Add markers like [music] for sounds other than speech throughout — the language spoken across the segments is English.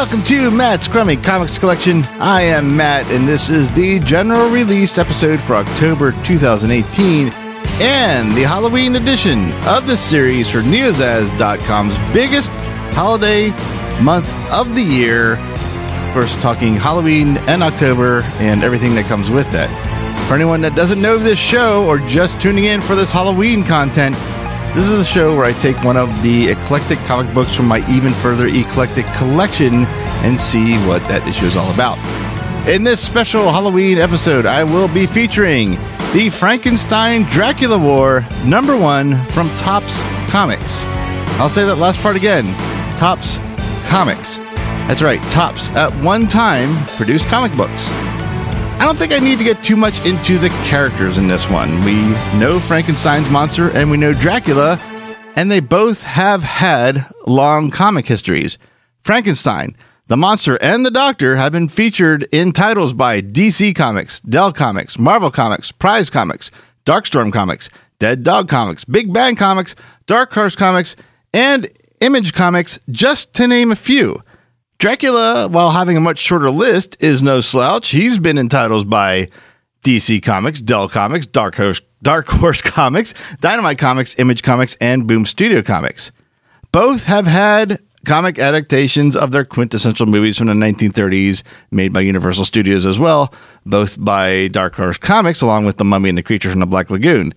welcome to Matt's Crummy Comics Collection. I am Matt, and this is the general release episode for October 2018 and the Halloween edition of the series for Neozaz.com's biggest holiday month of the year. Course, talking Halloween and October and everything that comes with that. For anyone that doesn't know this show or just tuning in for this Halloween content, this is a show where I take one of the eclectic comic books from my even further eclectic collection and see what that issue is all about. In this special Halloween episode, I will be featuring the Frankenstein Dracula War number one from Topps Comics. I'll say that last part again Topps Comics. That's right, Topps at one time produced comic books. I don't think I need to get too much into the characters in this one. We know Frankenstein's monster and we know Dracula, and they both have had long comic histories. Frankenstein, the monster, and the doctor have been featured in titles by DC Comics, Dell Comics, Marvel Comics, Prize Comics, Darkstorm Comics, Dead Dog Comics, Big Bang Comics, Dark Horse Comics, and Image Comics, just to name a few. Dracula, while having a much shorter list, is no slouch. He's been in titles by DC Comics, Dell Comics, Dark Horse, Dark Horse [laughs] Comics, Dynamite Comics, Image Comics, and Boom Studio Comics. Both have had comic adaptations of their quintessential movies from the 1930s made by Universal Studios as well, both by Dark Horse Comics along with The Mummy and the Creature from the Black Lagoon.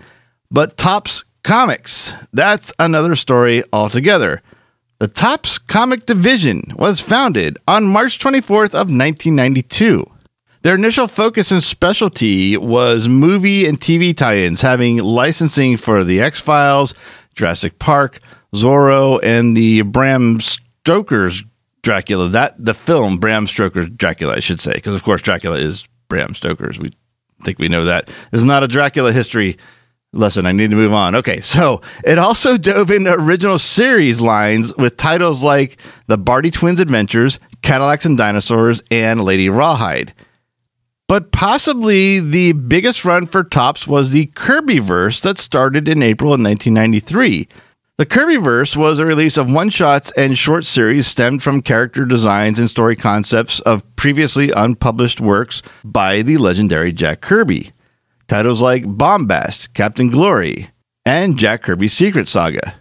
But Topps Comics, that's another story altogether. The Topps Comic Division was founded on March 24th of 1992. Their initial focus and specialty was movie and TV tie-ins, having licensing for The X-Files, Jurassic Park, Zorro, and the Bram Stoker's Dracula. That the film Bram Stoker's Dracula, I should say, because of course Dracula is Bram Stoker's. We think we know that. Is not a Dracula history Listen, I need to move on. Okay, so it also dove into original series lines with titles like The Barty Twins Adventures, Cadillacs and Dinosaurs, and Lady Rawhide. But possibly the biggest run for Topps was the Kirbyverse that started in April of 1993. The Kirbyverse was a release of one shots and short series stemmed from character designs and story concepts of previously unpublished works by the legendary Jack Kirby. Titles like Bombast, Captain Glory, and Jack Kirby's Secret Saga.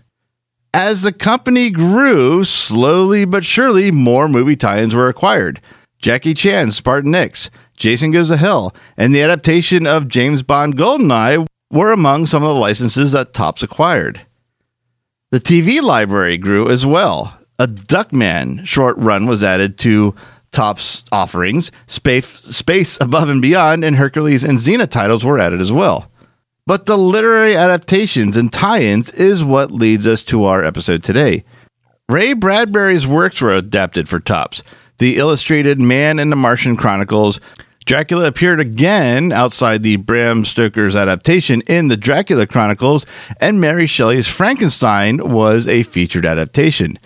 As the company grew, slowly but surely, more movie tie ins were acquired. Jackie Chan's Spartan X, Jason Goes to Hell, and the adaptation of James Bond Goldeneye were among some of the licenses that Topps acquired. The TV library grew as well. A Duckman short run was added to Topps offerings, Space, Space Above and Beyond, and Hercules and Xena titles were added as well. But the literary adaptations and tie ins is what leads us to our episode today. Ray Bradbury's works were adapted for Topps. The illustrated Man and the Martian Chronicles. Dracula appeared again outside the Bram Stoker's adaptation in the Dracula Chronicles, and Mary Shelley's Frankenstein was a featured adaptation.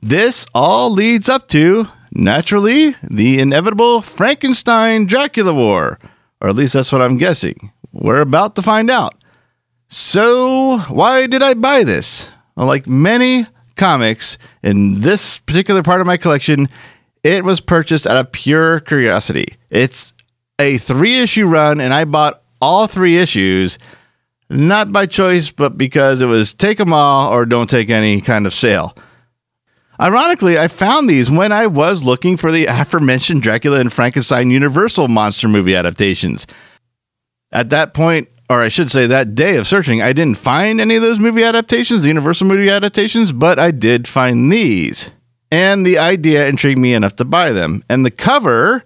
This all leads up to naturally, the inevitable Frankenstein Dracula War. Or at least that's what I'm guessing. We're about to find out. So, why did I buy this? Well, like many comics in this particular part of my collection, it was purchased out of pure curiosity. It's a three issue run, and I bought all three issues, not by choice, but because it was take them all or don't take any kind of sale. Ironically, I found these when I was looking for the [laughs] aforementioned Dracula and Frankenstein Universal monster movie adaptations. At that point, or I should say that day of searching, I didn't find any of those movie adaptations, the Universal movie adaptations, but I did find these. And the idea intrigued me enough to buy them. And the cover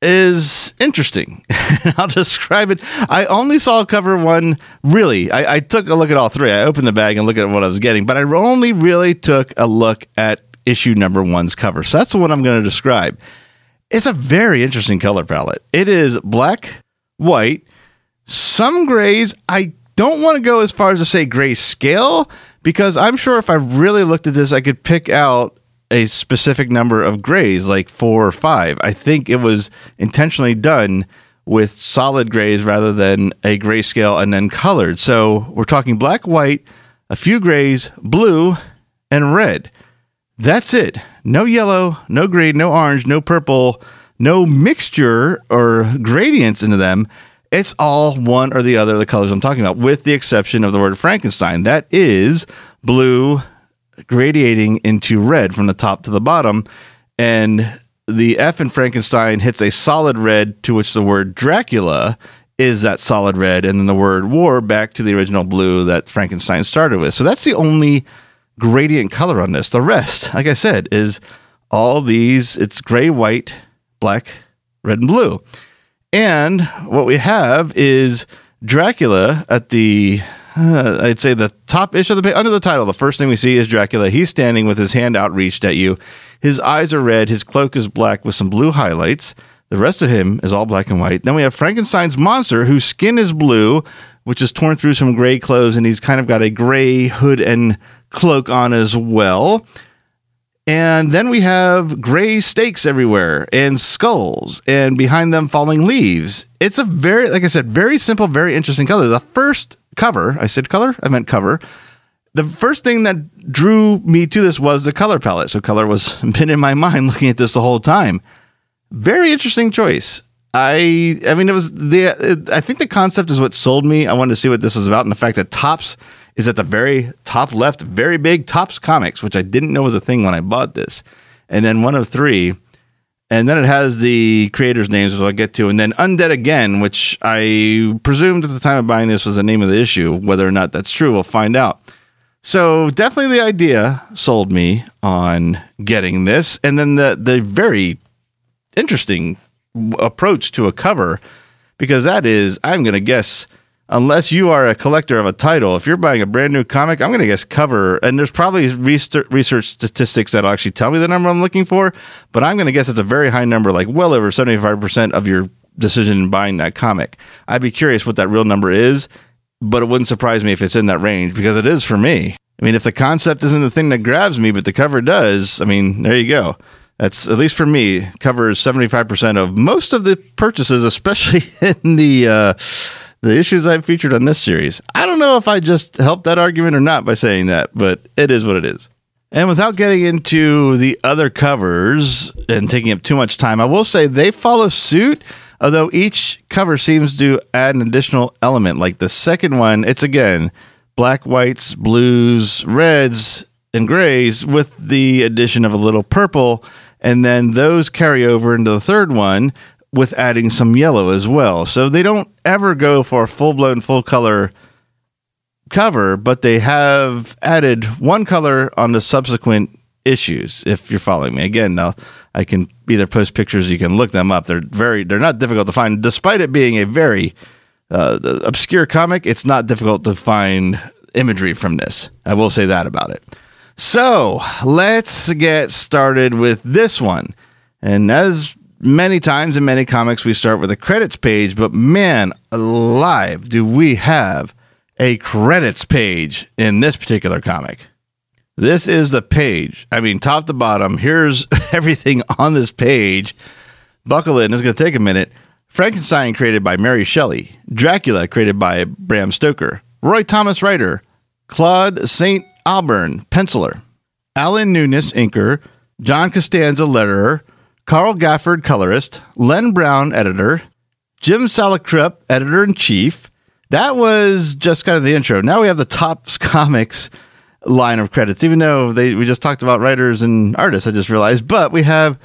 is interesting. [laughs] I'll describe it. I only saw cover one, really. I, I, took a look at all three. I opened the bag and looked at what I was getting, but I only really took a look at issue number one's cover. So that's the one I'm going to describe. It's a very interesting color palette. It is black, white, some grays. I don't want to go as far as to say gray scale because I'm sure if I really looked at this, I could pick out a specific number of grays, like four or five. I think it was intentionally done with solid grays rather than a grayscale and then colored. So we're talking black, white, a few grays, blue, and red. That's it. No yellow, no green, no orange, no purple, no mixture or gradients into them. It's all one or the other of the colors I'm talking about, with the exception of the word Frankenstein. That is blue gradiating into red from the top to the bottom. And the F in Frankenstein hits a solid red, to which the word Dracula is that solid red, and then the word war back to the original blue that Frankenstein started with. So that's the only gradient color on this. The rest, like I said, is all these it's gray, white, black, red, and blue. And what we have is Dracula at the uh, I'd say the top ish of the page, under the title. The first thing we see is Dracula. He's standing with his hand outreached at you. His eyes are red. His cloak is black with some blue highlights. The rest of him is all black and white. Then we have Frankenstein's monster, whose skin is blue, which is torn through some gray clothes, and he's kind of got a gray hood and cloak on as well. And then we have gray stakes everywhere and skulls and behind them falling leaves. It's a very, like I said, very simple, very interesting color. The first cover, I said color, I meant cover. The first thing that drew me to this was the color palette. So color was [laughs] been in my mind looking at this the whole time. Very interesting choice. I I mean it was the it, I think the concept is what sold me. I wanted to see what this was about and the fact that Topps is at the very top left, very big Topps Comics, which I didn't know was a thing when I bought this. And then one of three. And then it has the creators' names, which I'll get to. And then Undead Again, which I presumed at the time of buying this was the name of the issue. Whether or not that's true, we'll find out. So definitely the idea sold me on getting this. And then the, the very interesting approach to a cover, because that is, I'm going to guess, unless you are a collector of a title, if you're buying a brand new comic, I'm going to guess cover. And there's probably research statistics that'll actually tell me the number I'm looking for, but I'm going to guess it's a very high number, like well over 75% of your decision in buying that comic. I'd be curious what that real number is, but it wouldn't surprise me if it's in that range because it is for me. I mean, if the concept isn't the thing that grabs me, but the cover does, I mean, there you go. That's at least for me covers 75% of most of the purchases, especially [laughs] in the uh, the issues I've featured on this series. I don't know if I just helped that argument or not by saying that, but it is what it is. And without getting into the other covers and taking up too much time, I will say they follow suit, although each cover seems to add an additional element. Like the second one, it's again black, whites, blues, reds, and grays with the addition of a little purple. And then those carry over into the third one with adding some yellow as well. So they don't ever go for a full blown full color cover, but they have added one color on the subsequent issues. If you're following me, again, now I can either post pictures, you can look them up. They're very, they're not difficult to find, despite it being a very uh, obscure comic. It's not difficult to find imagery from this. I will say that about it. So let's get started with this one. And as many times in many comics, we start with a credits page, but man, alive, do we have a credits page in this particular comic. This is the page. I mean, top to bottom, here's [laughs] everything on this page. Buckle in, it's going to take a minute. Frankenstein created by Mary Shelley, Dracula created by Bram Stoker, Roy Thomas writer, Claude St. Aubin penciler, Alan Nunes inker, John Costanza letterer, Carl Gafford, colorist, Len Brown, editor, Jim Salicrup, editor in chief. That was just kind of the intro. Now we have the Topps [laughs] Comics line of credits, even though they we just talked about writers and artists, I just realized. But we have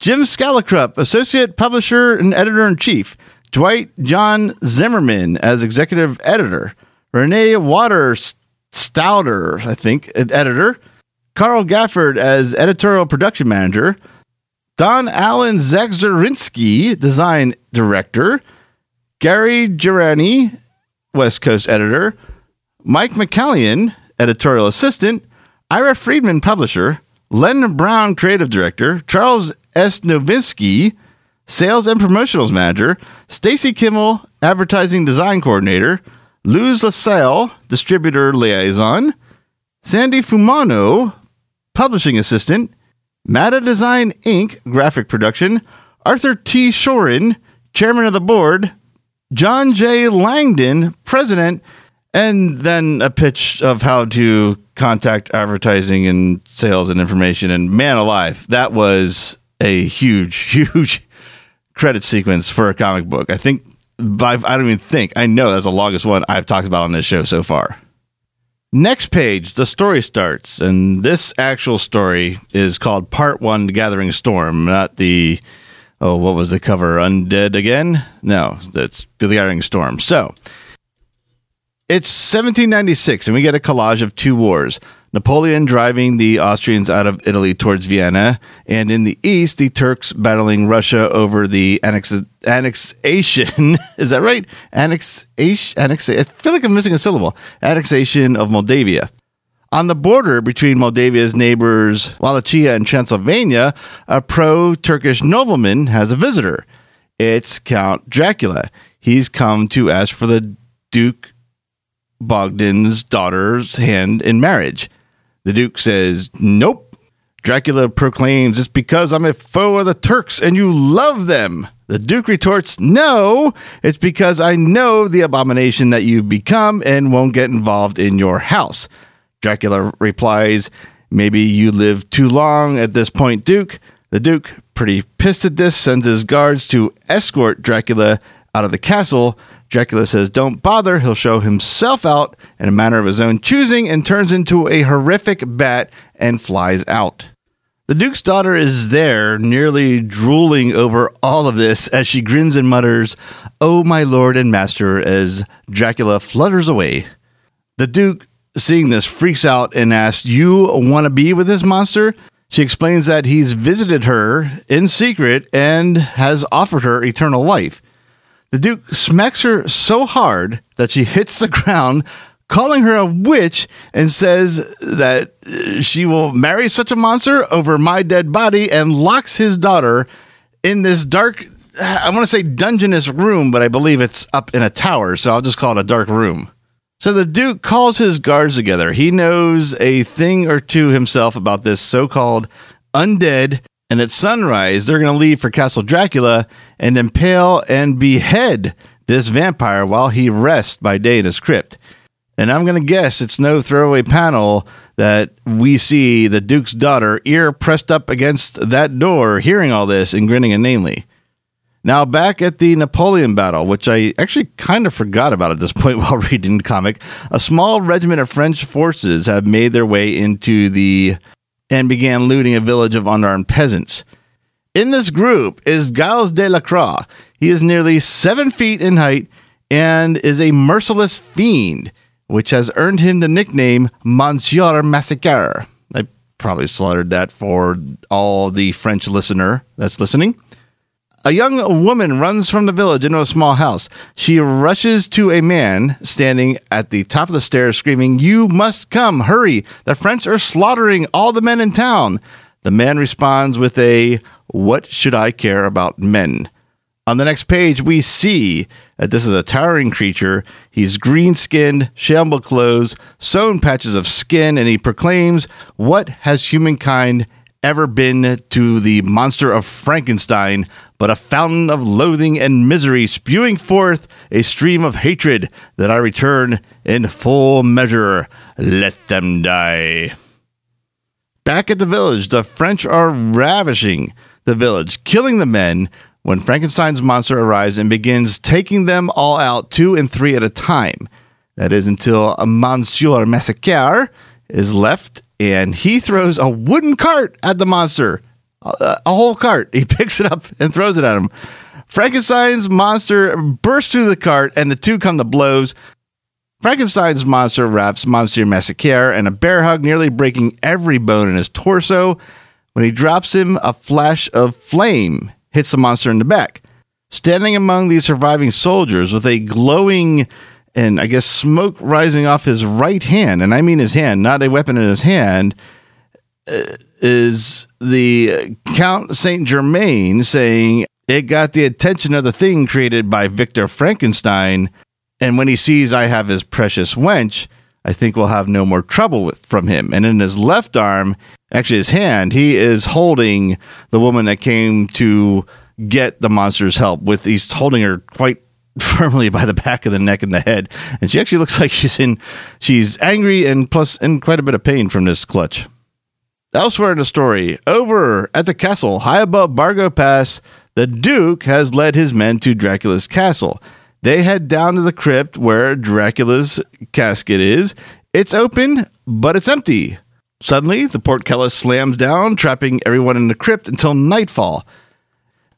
Jim Salicrup, associate publisher and editor in chief, Dwight John Zimmerman as executive editor, Renee Waters Stouter, I think, editor, Carl Gafford as editorial production manager, Don Allen Zagzarinsky, design director. Gary Gerani, West Coast editor. Mike McCallion, editorial assistant. Ira Friedman, publisher. Len Brown, creative director. Charles S. Novinskie, sales and promotionals manager. Stacy Kimmel, advertising design coordinator. Luz LaSalle, distributor liaison. Sandy Fumano, publishing assistant. Mata Design Inc., graphic production, Arthur T. Shorin, chairman of the board, John J. Langdon, president, and then a pitch of how to contact advertising and sales and information. And man alive, that was a huge, [laughs] huge credit sequence for a comic book. I think, I don't even think, I know that's the longest one I've talked about on this show so far. Next page, the story starts, and this actual story is called Part One: The Gathering Storm, not the oh, what was the cover? Undead again? No, that's The Gathering Storm. So it's 1796, and we get a collage of two wars. Napoleon driving the Austrians out of Italy towards Vienna, and in the east, the Turks battling Russia over the annex- annexation. [laughs] Is that right? Annexation. Annexation. I feel like I'm missing a syllable. Annexation of Moldavia. On the border between Moldavia's neighbors Wallachia and Transylvania, a pro Turkish nobleman has a visitor. It's Count Dracula. He's come to ask for the Duke Bogdan's daughter's hand in marriage. The Duke says, Nope. Dracula proclaims, It's because I'm a foe of the Turks and you love them. The Duke retorts, No, it's because I know the abomination that you've become and won't get involved in your house. Dracula replies, Maybe you live too long at this point, Duke. The Duke, pretty pissed at this, sends his guards to escort Dracula out of the castle. Dracula says, Don't bother. He'll show himself out in a manner of his own choosing and turns into a horrific bat and flies out. The Duke's daughter is there, nearly drooling over all of this as she grins and mutters, Oh, my lord and master, as Dracula flutters away. The Duke, seeing this, freaks out and asks, You want to be with this monster? She explains that he's visited her in secret and has offered her eternal life. The Duke smacks her so hard that she hits the ground, calling her a witch, and says that uh, she will marry such a monster over my dead body and locks his daughter in this dark, I want to say dungeonous room, but I believe it's up in a tower, so I'll just call it a dark room. So the Duke calls his guards together. He knows a thing or two himself about this so called undead and at sunrise, they're going to leave for Castle Dracula and impale and behead this vampire while he rests by day in his crypt. And I'm going to guess it's no throwaway panel that we see the Duke's daughter, ear pressed up against that door, hearing all this and grinning inanely. Now, back at the Napoleon battle, which I actually kind of forgot about at this [laughs] point while reading the comic, a small regiment of French forces have made their way into the and began looting a village of unarmed peasants. In this group is Giles de la Croix. He is nearly seven feet in height and is a merciless fiend, which has earned him the nickname Monsieur Massacre. I probably slaughtered that for all the French listener that's listening. A young woman runs from the village into a small house. She rushes to a man standing at the top of the stairs, screaming, You must come, hurry! The French are slaughtering all the men in town. The man responds with a, What should I care about men? On the next page, we see that this is a towering creature. He's green skinned, shamble clothes, sewn patches of skin, and he proclaims, What has humankind ever been to the monster of Frankenstein but a fountain of loathing and misery, spewing forth a stream of hatred that I return in full measure. Let them die. Back at the village, the French are ravishing the village, killing the men when Frankenstein's monster arrives and begins taking them all out two and three at a time. That is until Monsieur Massacre is left and he throws a wooden cart at the monster a, whole cart. He [laughs] picks it up and throws it at him. Frankenstein's monster bursts through the cart, and the two come to blows. Frankenstein's monster wraps Monsieur Massacre in a bear hug, nearly breaking every bone in his torso. When he drops him, a flash of flame hits the monster in the back. Standing among these surviving soldiers with a glowing and I guess smoke rising off his right hand, and I mean his hand, not a weapon in his hand, uh, is the Count Saint Germain saying it got the attention of the thing created by Victor Frankenstein, and when he sees I have his precious wench, I think we'll have no more trouble with from him. And in his left arm, actually his hand, he is holding the woman that came to get the monster's help. With he's holding her quite [laughs] firmly by the back of the neck and the head, and she actually looks like she's in she's angry and plus in quite a bit of pain from this clutch. Elsewhere in the story, over at the castle high above Borgo Pass, the Duke has led his men to Dracula's castle. They head down to the crypt where Dracula's casket is. It's open, but it's empty. Suddenly, the portcullis slams down, trapping everyone in the crypt until nightfall.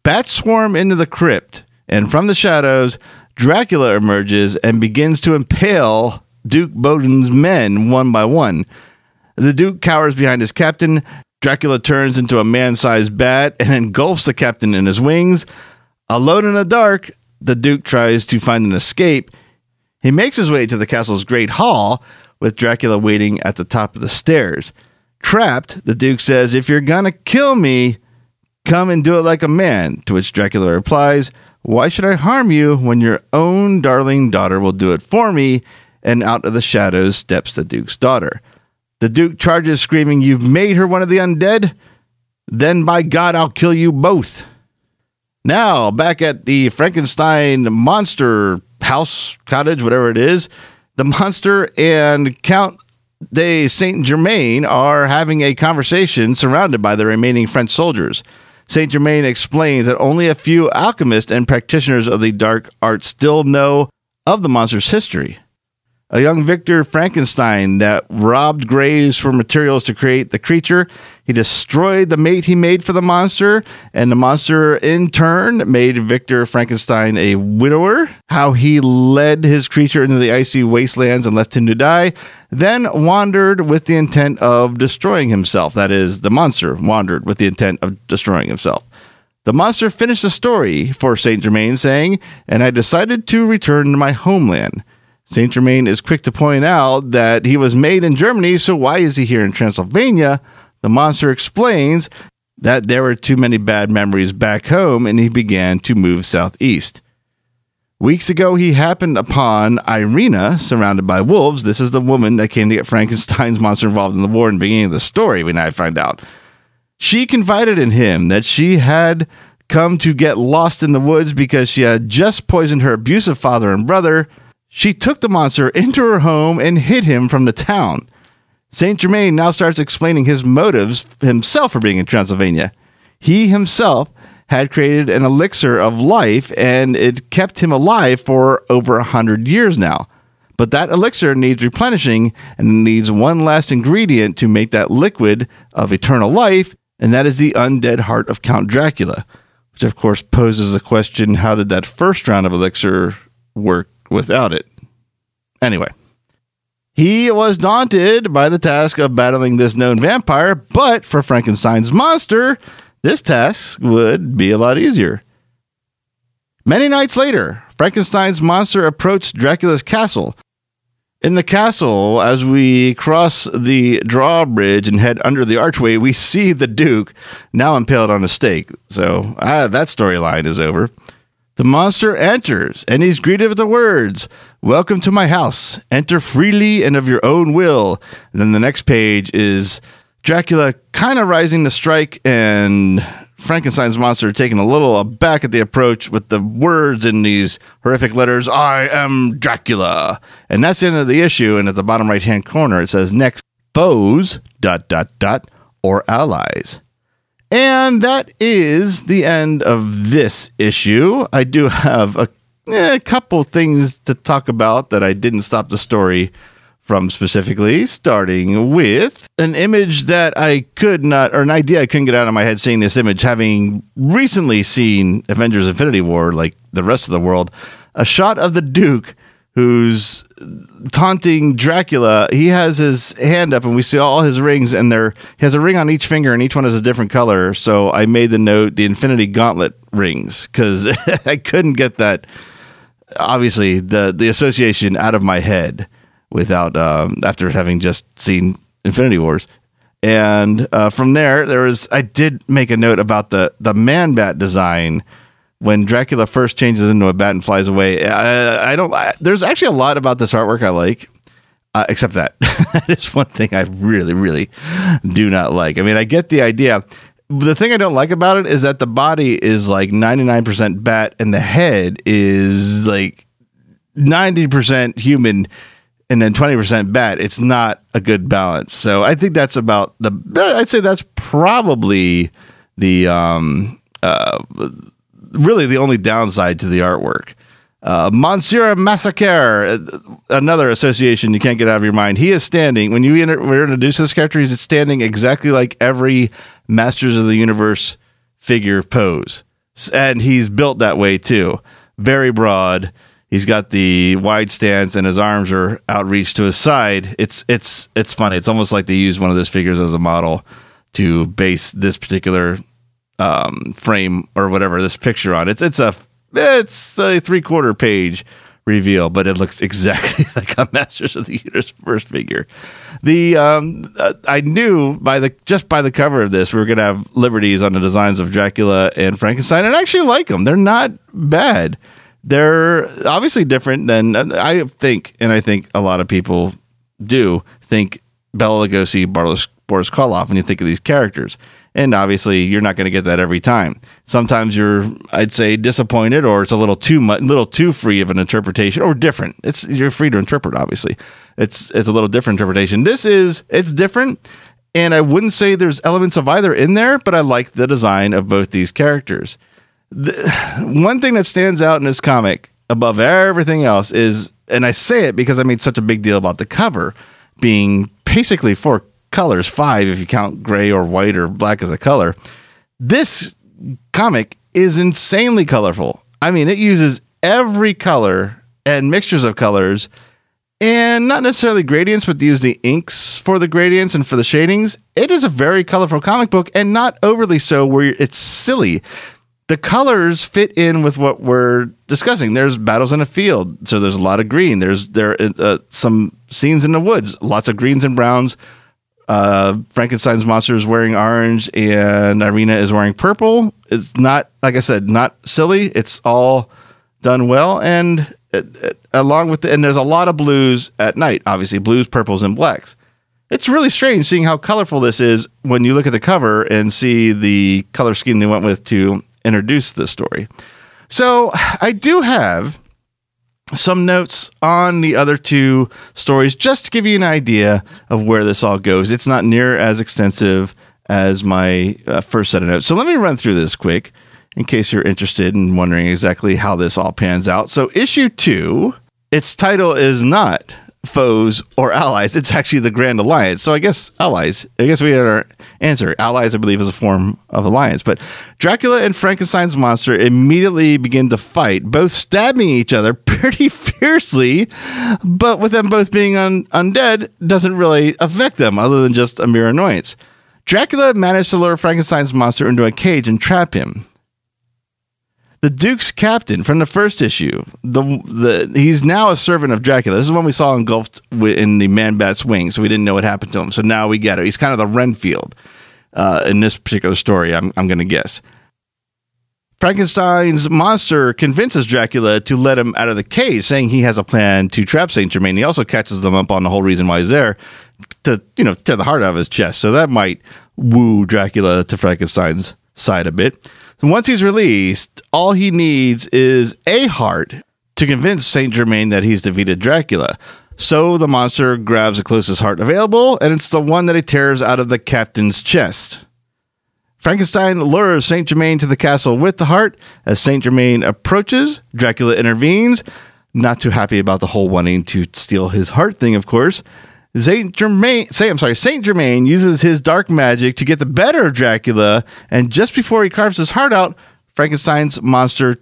Bats swarm into the crypt, and from the shadows, Dracula emerges and begins to impale Duke Bowden's men one by one. The Duke cowers behind his captain. Dracula turns into a man sized bat and engulfs the captain in his wings. Alone in the dark, the Duke tries to find an escape. He makes his way to the castle's great hall, with Dracula waiting at the top of the stairs. Trapped, the Duke says, If you're gonna kill me, come and do it like a man. To which Dracula replies, Why should I harm you when your own darling daughter will do it for me? And out of the shadows steps the Duke's daughter. The Duke charges, screaming, You've made her one of the undead? Then by God, I'll kill you both. Now, back at the Frankenstein monster house, cottage, whatever it is, the monster and Count de Saint Germain are having a conversation surrounded by the remaining French soldiers. Saint Germain explains that only a few alchemists and practitioners of the dark arts still know of the monster's history a young Victor Frankenstein that robbed graves for materials to create the creature. He destroyed the mate he made for the monster, and the monster in turn made Victor Frankenstein a widower. How he led his creature into the icy wastelands and left him to die, then wandered with the intent of destroying himself. That is, the monster wandered with the intent of destroying himself. The monster finished the story for Saint Germain, saying, And I decided to return to my homeland. Saint Germain is quick to point out that he was made in Germany, so why is he here in Transylvania? The monster explains that there were too many bad memories back home and he began to move southeast. Weeks ago, he happened upon Irina surrounded by wolves. This is the woman that came to get Frankenstein's monster involved in the war in the beginning of the story, when I find out. She confided in him that she had come to get lost in the woods because she had just poisoned her abusive father and brother she took the monster into her home and hid him from the town. Saint Germain now starts explaining his motives himself for being in Transylvania. He himself had created an elixir of life and it kept him alive for over a hundred years now. But that elixir needs replenishing and needs one last ingredient to make that liquid of eternal life, and that is the undead heart of Count Dracula. Which, of course, poses a question how did that first round of elixir work without it. Anyway, he was daunted by the task of battling this known vampire, but for Frankenstein's monster, this task would be a lot easier. Many nights later, Frankenstein's monster approached Dracula's castle. In the castle, as we cross the drawbridge and head under the archway, we see the Duke now impaled on a stake. So uh, that storyline is over. The monster enters and he's greeted with the words, Welcome to my house. Enter freely and of your own will. And then the next page is Dracula kind of rising to strike and Frankenstein's monster taking a little uh, aback at the approach with the words in these horrific letters, I am Dracula. And that's the end of the issue. And at the bottom right hand corner, it says, Next, foes, dot, dot, dot, or allies. And that is the end of this issue. I do have a, eh, a couple things to talk about that I didn't stop the story from specifically, starting with an image that I could not, or an idea I couldn't get out of my head seeing this image, having recently seen Avengers Infinity War, like the rest of the world. A shot of the Duke who's taunting Dracula. He has his hand up, and we see all his rings, and there he has a ring on each finger, and each one is a different color. So I made the note the Infinity Gauntlet rings because [laughs] I couldn't get that. Obviously, the the association out of my head without um, after having just seen Infinity Wars. And uh, from there, there was I did make a note about the the man bat design when Dracula first changes into a bat and flies away. I, I don't. I, there's actually a lot about this artwork I like, uh, except that [laughs] that is one thing I really, really do not like. I mean, I get the idea. The thing I don't like about it is that the body is like 99% bat and the head is like 90% human and then 20% bat. It's not a good balance. So I think that's about the, I'd say that's probably the, um, uh, really the only downside to the artwork. Uh, Monsieur Massacre, uh, another association you can't get out of your mind. He is standing when you inter- introduce this character. He's standing exactly like every Masters of the Universe figure pose, and he's built that way too. Very broad. He's got the wide stance, and his arms are outreached to his side. It's it's it's funny. It's almost like they used one of those figures as a model to base this particular um, frame or whatever this picture on. It's it's a it's a three quarter page reveal, but it looks [laughs] exactly like a Masters of the Universe figure. The um, uh, I knew by the just by the cover of this we were going to have liberties on the designs of Dracula and Frankenstein, and I actually like them. They're not bad. They're obviously different than I think, and I think a lot of people do think Bela Lugosi, Boris, Boris Karloff when you think of these characters. And obviously, you're not going to get that every time. Sometimes you're, I'd say, disappointed, or it's a little too much, little too free of an interpretation, or different. It's you're free to interpret. Obviously, it's it's a little different interpretation. This is it's different, and I wouldn't say there's elements of either in there, but I like the design of both these characters. The, [sighs] one thing that stands out in this comic above everything else is, and I say it because I made such a big deal about the cover being basically four colors, five if you count gray or white or black as a color. This comic is insanely colorful. I mean, it uses every color and mixtures of colors and not necessarily gradients, but use the inks for the gradients and for the shadings. It is a very colorful comic book and not overly so where it's silly. The colors fit in with what we're discussing. There's battles in a field, so there's a lot of green. There's there uh, some scenes in the woods, lots of greens and browns uh, Frankenstein's monster is wearing orange and Irina is wearing purple. It's not, like I said, not silly. It's all done well. And it, it, along with the, and there's a lot of blues at night, obviously, blues, purples, and blacks. It's really strange seeing how colorful this is when you look at the cover and see the color scheme they went with to introduce this story. So I do have some notes on the other two stories just to give you an idea of where this all goes. It's not near as extensive as my uh, first set of notes. So let me run through this quick in case you're interested and wondering exactly how this all pans out. So, issue two, its title is not foes or allies. It's actually the Grand Alliance. So I guess allies. I guess we had our answer. Allies, I believe, is a form of alliance. But Dracula and Frankenstein's monster immediately begin to fight, both stabbing each other [laughs] pretty fiercely. But with them both being un- undead, doesn't really affect them other than just a mere annoyance. Dracula managed to lure Frankenstein's monster into a cage and trap him the Duke's captain from the first issue. The the he's now a servant of Dracula. This is when we saw engulfed in the Man Bat's wing, so we didn't know what happened to him. So now we get it. He's kind of the Renfield uh, in this particular story. I'm I'm going to guess. Frankenstein's monster convinces Dracula to let him out of the cage, saying he has a plan to trap Saint Germain. He also catches them up on the whole reason why he's there to you know tear the heart of his chest. So that might woo Dracula to Frankenstein's side a bit. Once he's released, all he needs is a heart to convince Saint Germain that he's defeated Dracula. So the monster grabs the closest heart available, and it's the one that he tears out of the captain's chest. Frankenstein lures Saint Germain to the castle with the heart. As Saint Germain approaches, Dracula intervenes, not too happy about the whole wanting to steal his heart thing, of course. Saint Germain, say I'm sorry, Saint Germain uses his dark magic to get the better of Dracula, and just before he carves his heart out, Frankenstein's monster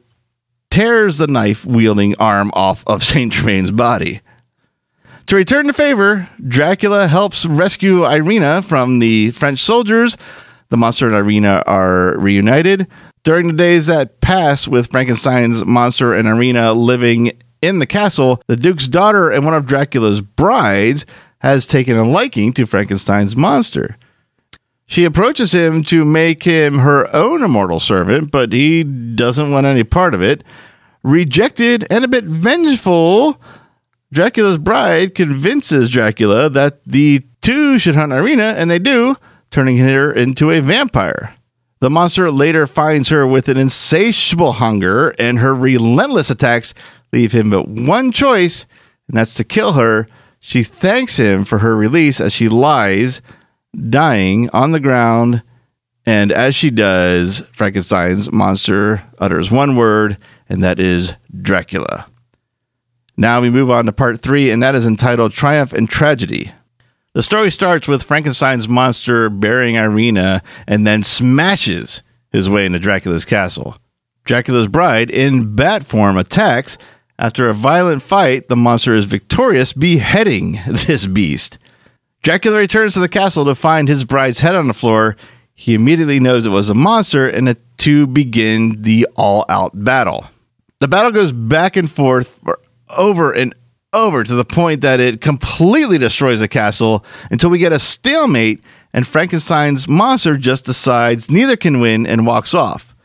tears the knife wielding arm off of [laughs] Saint Germain's body. To return the favor, Dracula helps rescue Irina from the French soldiers. The monster and Irina are reunited. During the days that pass with Frankenstein's monster and Irina living in the castle, the Duke's daughter and one of Dracula's brides has taken a liking to Frankenstein's monster. She approaches him to make him her own immortal servant, but he doesn't want any part of it. Rejected and a bit vengeful, Dracula's bride convinces Dracula that the two should hunt Irina, and they do, turning her into a vampire. The monster later finds her with an insatiable hunger, and her relentless attacks leave him but one choice, and that's to kill her. She thanks him for her release as she lies, dying on the ground. And as she does, Frankenstein's monster utters one word, and that is Dracula. Now we move on to part three, and that is entitled Triumph and Tragedy. The story starts with Frankenstein's monster burying Irina and then smashes his way into Dracula's castle. Dracula's bride, in bat form, attacks. After a violent fight, the monster is victorious, beheading [laughs] this beast. Dracula returns to the castle to find his bride's head on the floor. He immediately knows it was a monster, and the two begin the all out battle. The battle goes back and forth over and over to the point that it completely destroys the castle until we get a stalemate and Frankenstein's monster just decides neither can win and walks off.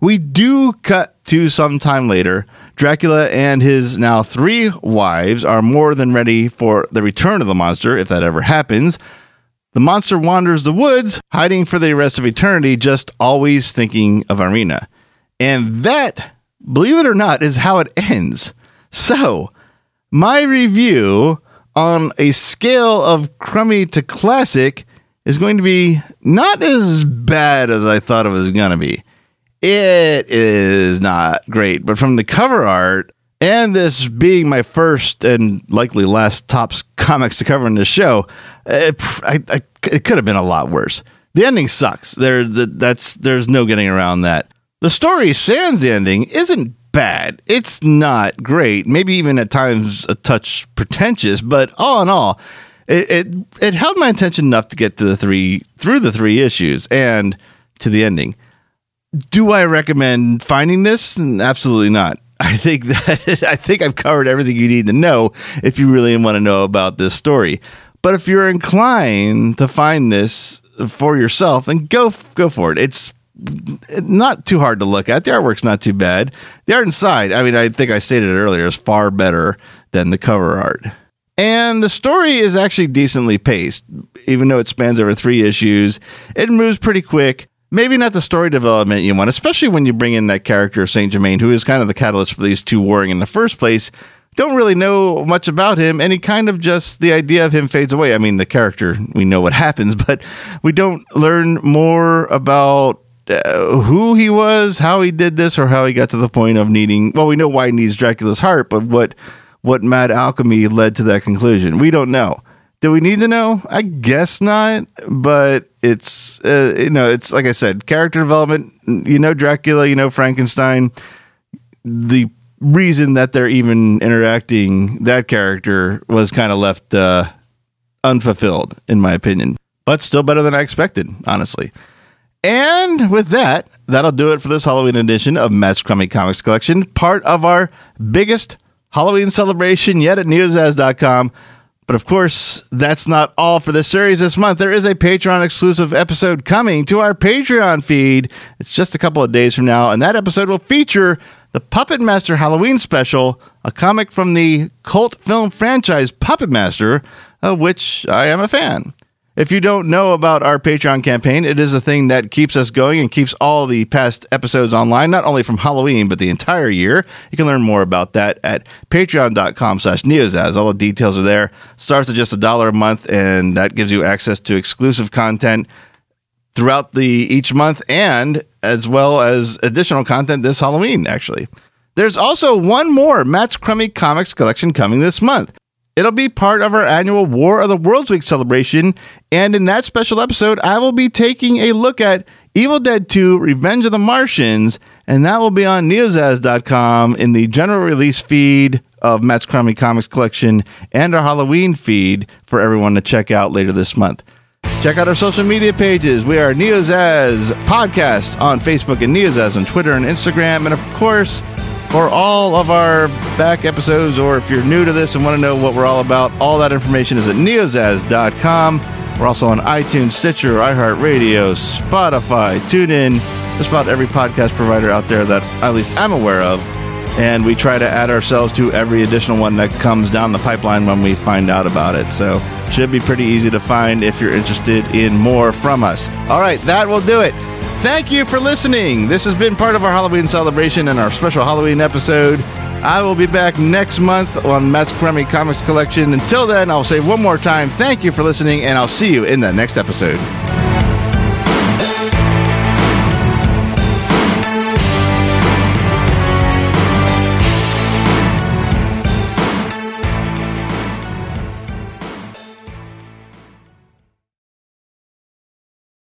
We do cut to some time later. Dracula and his now three wives are more than ready for the return of the monster, if that ever happens. The monster wanders the woods, hiding for the rest of eternity, just always thinking of Irina. And that, believe it or not, is how it ends. So, my review on a scale of crummy to classic is going to be not as bad as I thought it was going to be. It is not great, but from the cover art and this being my first and likely last Topps comics to cover in this show, it, I, I, it could have been a lot worse. The ending sucks. There, the, that's there's no getting around that. The story sans ending isn't bad. It's not great. Maybe even at times a touch pretentious, but all in all, it, it it held my attention enough to get to the three through the three issues and to the ending. Do I recommend finding this? Absolutely not. [laughs] I think that [laughs] I think I've covered everything you need to know if you really want to know about this story. But if you're inclined to find this for yourself, then go go for it. It's not too hard to look at. The artwork's not too bad. The art inside, I mean, I think I stated it earlier, is far better than the cover art. And the story is actually decently paced, even though it spans over three issues. It moves pretty quick. Maybe not the story development you want, especially when you bring in that character of Saint Germain, who is kind of the catalyst for these two warring in the first place. Don't really know much about him, and he kind of just the idea of him fades away. I mean, the character, we know what [laughs] happens, but we don't learn more about uh, who he was, how he did this, or how he got to the point of needing. Well, we know why he needs Dracula's heart, but what what mad alchemy led to that conclusion, we don't know. Do we need to know? I guess not, but it's uh, you know it's like I said, character development. You know Dracula, you know Frankenstein. The reason that they're even interacting that character was kind of left uh, unfulfilled, in my opinion. But still better than I expected, honestly. And with that, that'll do it for this Halloween edition of Matt's Crummy Comics Collection, part of our biggest Halloween celebration yet at neozaz.com. But of course, that's not all for this series this month. There is a Patreon exclusive episode coming to our Patreon feed. It's just a couple of days from now, and that episode will feature the Puppet Master Halloween special, a comic from the cult film franchise Puppet Master, of which I am a fan. If you don't know about our Patreon campaign, it is a thing that keeps us going and keeps all the past episodes online, not only from Halloween, but the entire year. You can learn more about that at patreon.com slash neozaz. All the details are there. Starts at just a dollar a month, and that gives you access to exclusive content throughout the each month and as well as additional content this Halloween, actually. There's also one more Matt's Crummy Comics collection coming this month. It'll be part of our annual War of the Worlds Week celebration. And in that special episode, I will be taking a look at Evil Dead 2 Revenge of the Martians. And that will be on neozaz.com in the general release feed of Matt's Crummy Comics Collection and our Halloween feed for everyone to check out later this month. Check out our social media pages. We are Neozaz Podcast on Facebook and Neozaz on Twitter and Instagram. And of course, for all of our back episodes, or if you're new to this and want to know what we're all about, all that information is at neozaz.com. We're also on iTunes, Stitcher, iHeartRadio, Spotify, TuneIn, just about every podcast provider out there that at least I'm aware of. And we try to add ourselves to every additional one that comes down the pipeline when we find out about it. So, should be pretty easy to find if you're interested in more from us. All right, that will do it. Thank you for listening. This has been part of our Halloween celebration and our special Halloween episode. I will be back next month on Matt's Crummy Comics Collection. Until then, I'll say one more time thank you for listening, and I'll see you in the next episode.